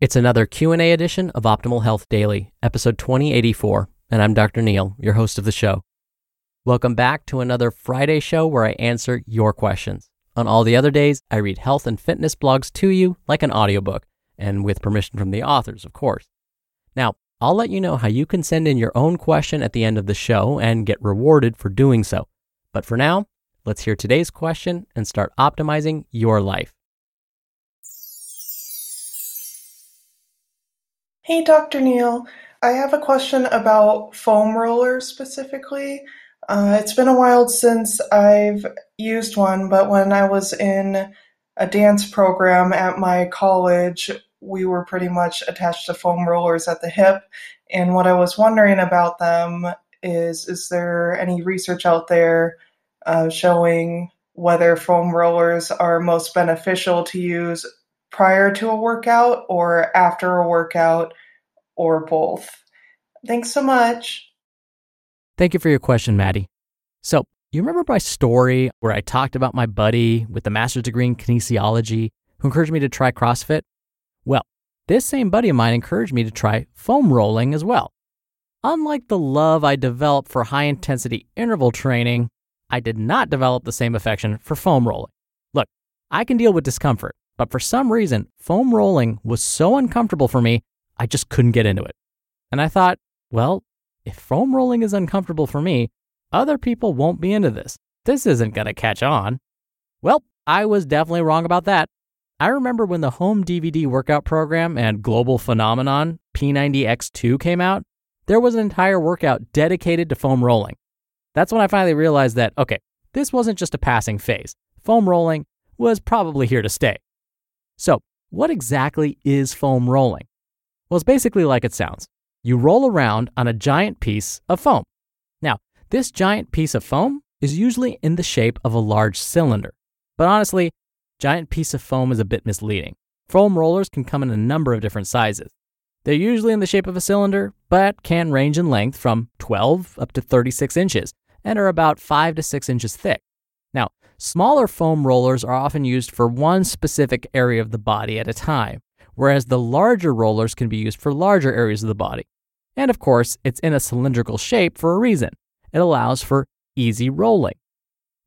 It's another Q&A edition of Optimal Health Daily, episode 2084, and I'm Dr. Neal, your host of the show. Welcome back to another Friday show where I answer your questions. On all the other days, I read health and fitness blogs to you like an audiobook, and with permission from the authors, of course. Now, I'll let you know how you can send in your own question at the end of the show and get rewarded for doing so. But for now, let's hear today's question and start optimizing your life. Hey, Dr. Neal. I have a question about foam rollers specifically. Uh, it's been a while since I've used one, but when I was in a dance program at my college, we were pretty much attached to foam rollers at the hip. And what I was wondering about them is is there any research out there uh, showing whether foam rollers are most beneficial to use prior to a workout or after a workout or both? Thanks so much. Thank you for your question, Maddie. So, you remember my story where I talked about my buddy with the master's degree in kinesiology who encouraged me to try CrossFit? Well, this same buddy of mine encouraged me to try foam rolling as well. Unlike the love I developed for high intensity interval training, I did not develop the same affection for foam rolling. Look, I can deal with discomfort, but for some reason, foam rolling was so uncomfortable for me, I just couldn't get into it. And I thought, well, if foam rolling is uncomfortable for me, other people won't be into this. This isn't going to catch on. Well, I was definitely wrong about that. I remember when the home DVD workout program and global phenomenon P90X2 came out, there was an entire workout dedicated to foam rolling. That's when I finally realized that, okay, this wasn't just a passing phase. Foam rolling was probably here to stay. So, what exactly is foam rolling? Well, it's basically like it sounds. You roll around on a giant piece of foam. Now, this giant piece of foam is usually in the shape of a large cylinder. But honestly, giant piece of foam is a bit misleading. Foam rollers can come in a number of different sizes. They're usually in the shape of a cylinder, but can range in length from 12 up to 36 inches and are about 5 to 6 inches thick. Now, smaller foam rollers are often used for one specific area of the body at a time, whereas the larger rollers can be used for larger areas of the body. And of course, it's in a cylindrical shape for a reason. It allows for easy rolling.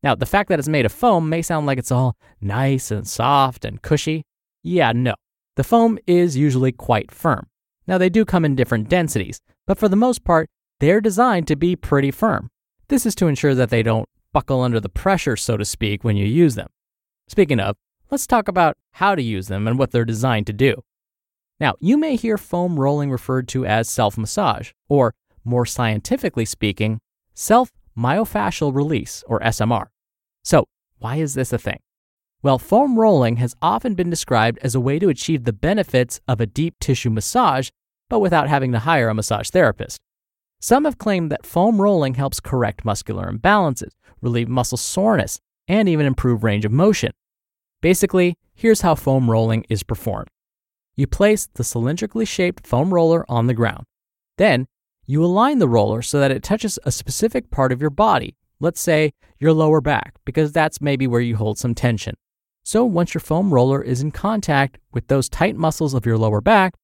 Now, the fact that it's made of foam may sound like it's all nice and soft and cushy. Yeah, no. The foam is usually quite firm. Now, they do come in different densities, but for the most part, they're designed to be pretty firm. This is to ensure that they don't buckle under the pressure, so to speak, when you use them. Speaking of, let's talk about how to use them and what they're designed to do. Now, you may hear foam rolling referred to as self massage, or more scientifically speaking, self myofascial release, or SMR. So, why is this a thing? Well, foam rolling has often been described as a way to achieve the benefits of a deep tissue massage, but without having to hire a massage therapist. Some have claimed that foam rolling helps correct muscular imbalances, relieve muscle soreness, and even improve range of motion. Basically, here's how foam rolling is performed. You place the cylindrically shaped foam roller on the ground. Then, you align the roller so that it touches a specific part of your body, let's say your lower back, because that's maybe where you hold some tension. So, once your foam roller is in contact with those tight muscles of your lower back,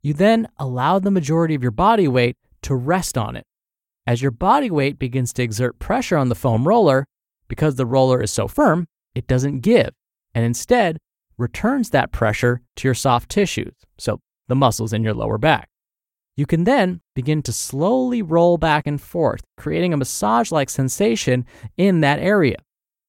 you then allow the majority of your body weight to rest on it. As your body weight begins to exert pressure on the foam roller, because the roller is so firm, it doesn't give, and instead returns that pressure to your soft tissues, so the muscles in your lower back. You can then begin to slowly roll back and forth, creating a massage like sensation in that area.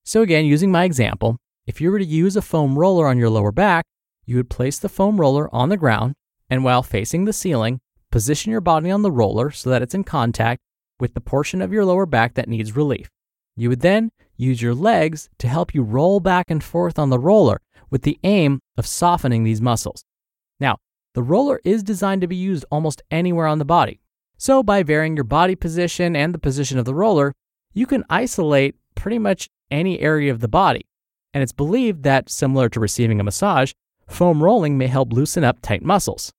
So, again, using my example, if you were to use a foam roller on your lower back, you would place the foam roller on the ground and while facing the ceiling, position your body on the roller so that it's in contact with the portion of your lower back that needs relief. You would then use your legs to help you roll back and forth on the roller with the aim of softening these muscles. Now, the roller is designed to be used almost anywhere on the body. So, by varying your body position and the position of the roller, you can isolate pretty much any area of the body. And it's believed that, similar to receiving a massage, foam rolling may help loosen up tight muscles.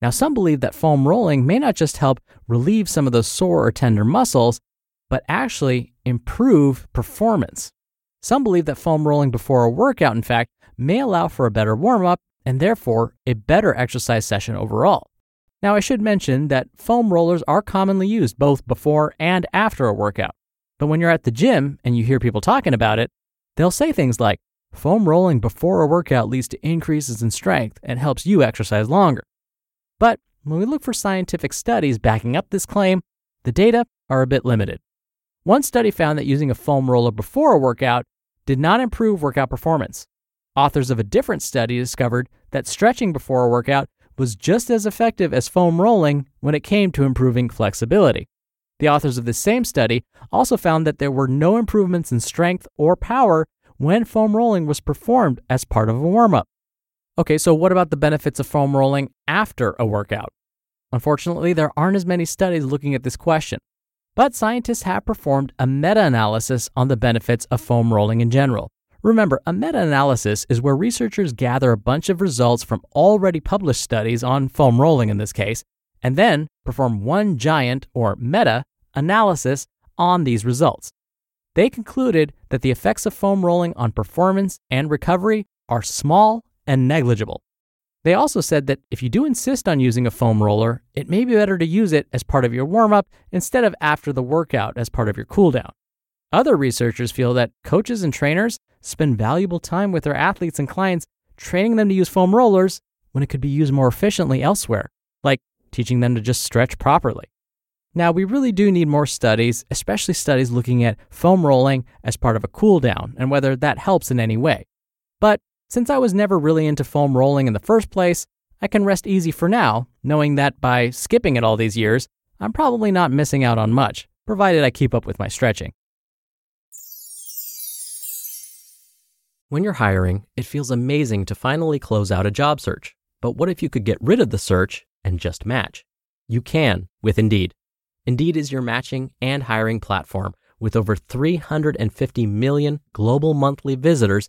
Now, some believe that foam rolling may not just help relieve some of those sore or tender muscles, but actually improve performance. Some believe that foam rolling before a workout, in fact, may allow for a better warm up and therefore a better exercise session overall. Now, I should mention that foam rollers are commonly used both before and after a workout. But when you're at the gym and you hear people talking about it, they'll say things like, foam rolling before a workout leads to increases in strength and helps you exercise longer. But when we look for scientific studies backing up this claim, the data are a bit limited. One study found that using a foam roller before a workout did not improve workout performance. Authors of a different study discovered that stretching before a workout was just as effective as foam rolling when it came to improving flexibility. The authors of the same study also found that there were no improvements in strength or power when foam rolling was performed as part of a warm up. Okay, so what about the benefits of foam rolling after a workout? Unfortunately, there aren't as many studies looking at this question, but scientists have performed a meta analysis on the benefits of foam rolling in general. Remember, a meta analysis is where researchers gather a bunch of results from already published studies on foam rolling in this case, and then perform one giant or meta analysis on these results. They concluded that the effects of foam rolling on performance and recovery are small and negligible. They also said that if you do insist on using a foam roller, it may be better to use it as part of your warm up instead of after the workout as part of your cool down. Other researchers feel that coaches and trainers spend valuable time with their athletes and clients training them to use foam rollers when it could be used more efficiently elsewhere, like teaching them to just stretch properly. Now, we really do need more studies, especially studies looking at foam rolling as part of a cool down and whether that helps in any way. But since I was never really into foam rolling in the first place, I can rest easy for now, knowing that by skipping it all these years, I'm probably not missing out on much, provided I keep up with my stretching. When you're hiring, it feels amazing to finally close out a job search. But what if you could get rid of the search and just match? You can with Indeed. Indeed is your matching and hiring platform with over 350 million global monthly visitors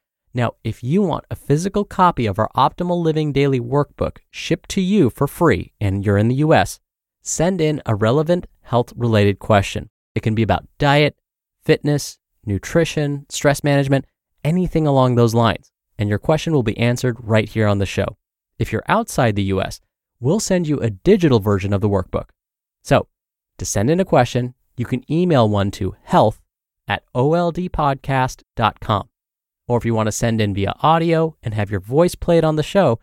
Now, if you want a physical copy of our Optimal Living Daily Workbook shipped to you for free and you're in the US, send in a relevant health related question. It can be about diet, fitness, nutrition, stress management, anything along those lines. and your question will be answered right here on the show. If you're outside the US, we'll send you a digital version of the workbook. So, to send in a question, you can email one to health at oldpodcast.com. Or if you want to send in via audio and have your voice played on the show,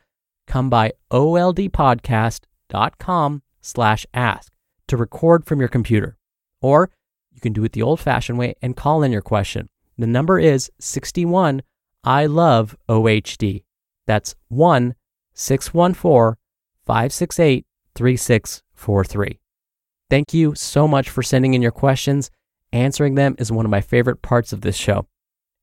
come by oldpodcast.com slash ask to record from your computer. Or you can do it the old fashioned way and call in your question. The number is 61 I love OHD. That's 1 614 568 3643. Thank you so much for sending in your questions. Answering them is one of my favorite parts of this show.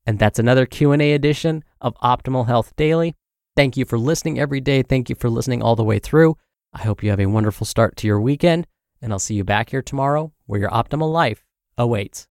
And that's another Q&A edition of Optimal Health Daily. Thank you for listening every day. Thank you for listening all the way through. I hope you have a wonderful start to your weekend, and I'll see you back here tomorrow where your optimal life awaits.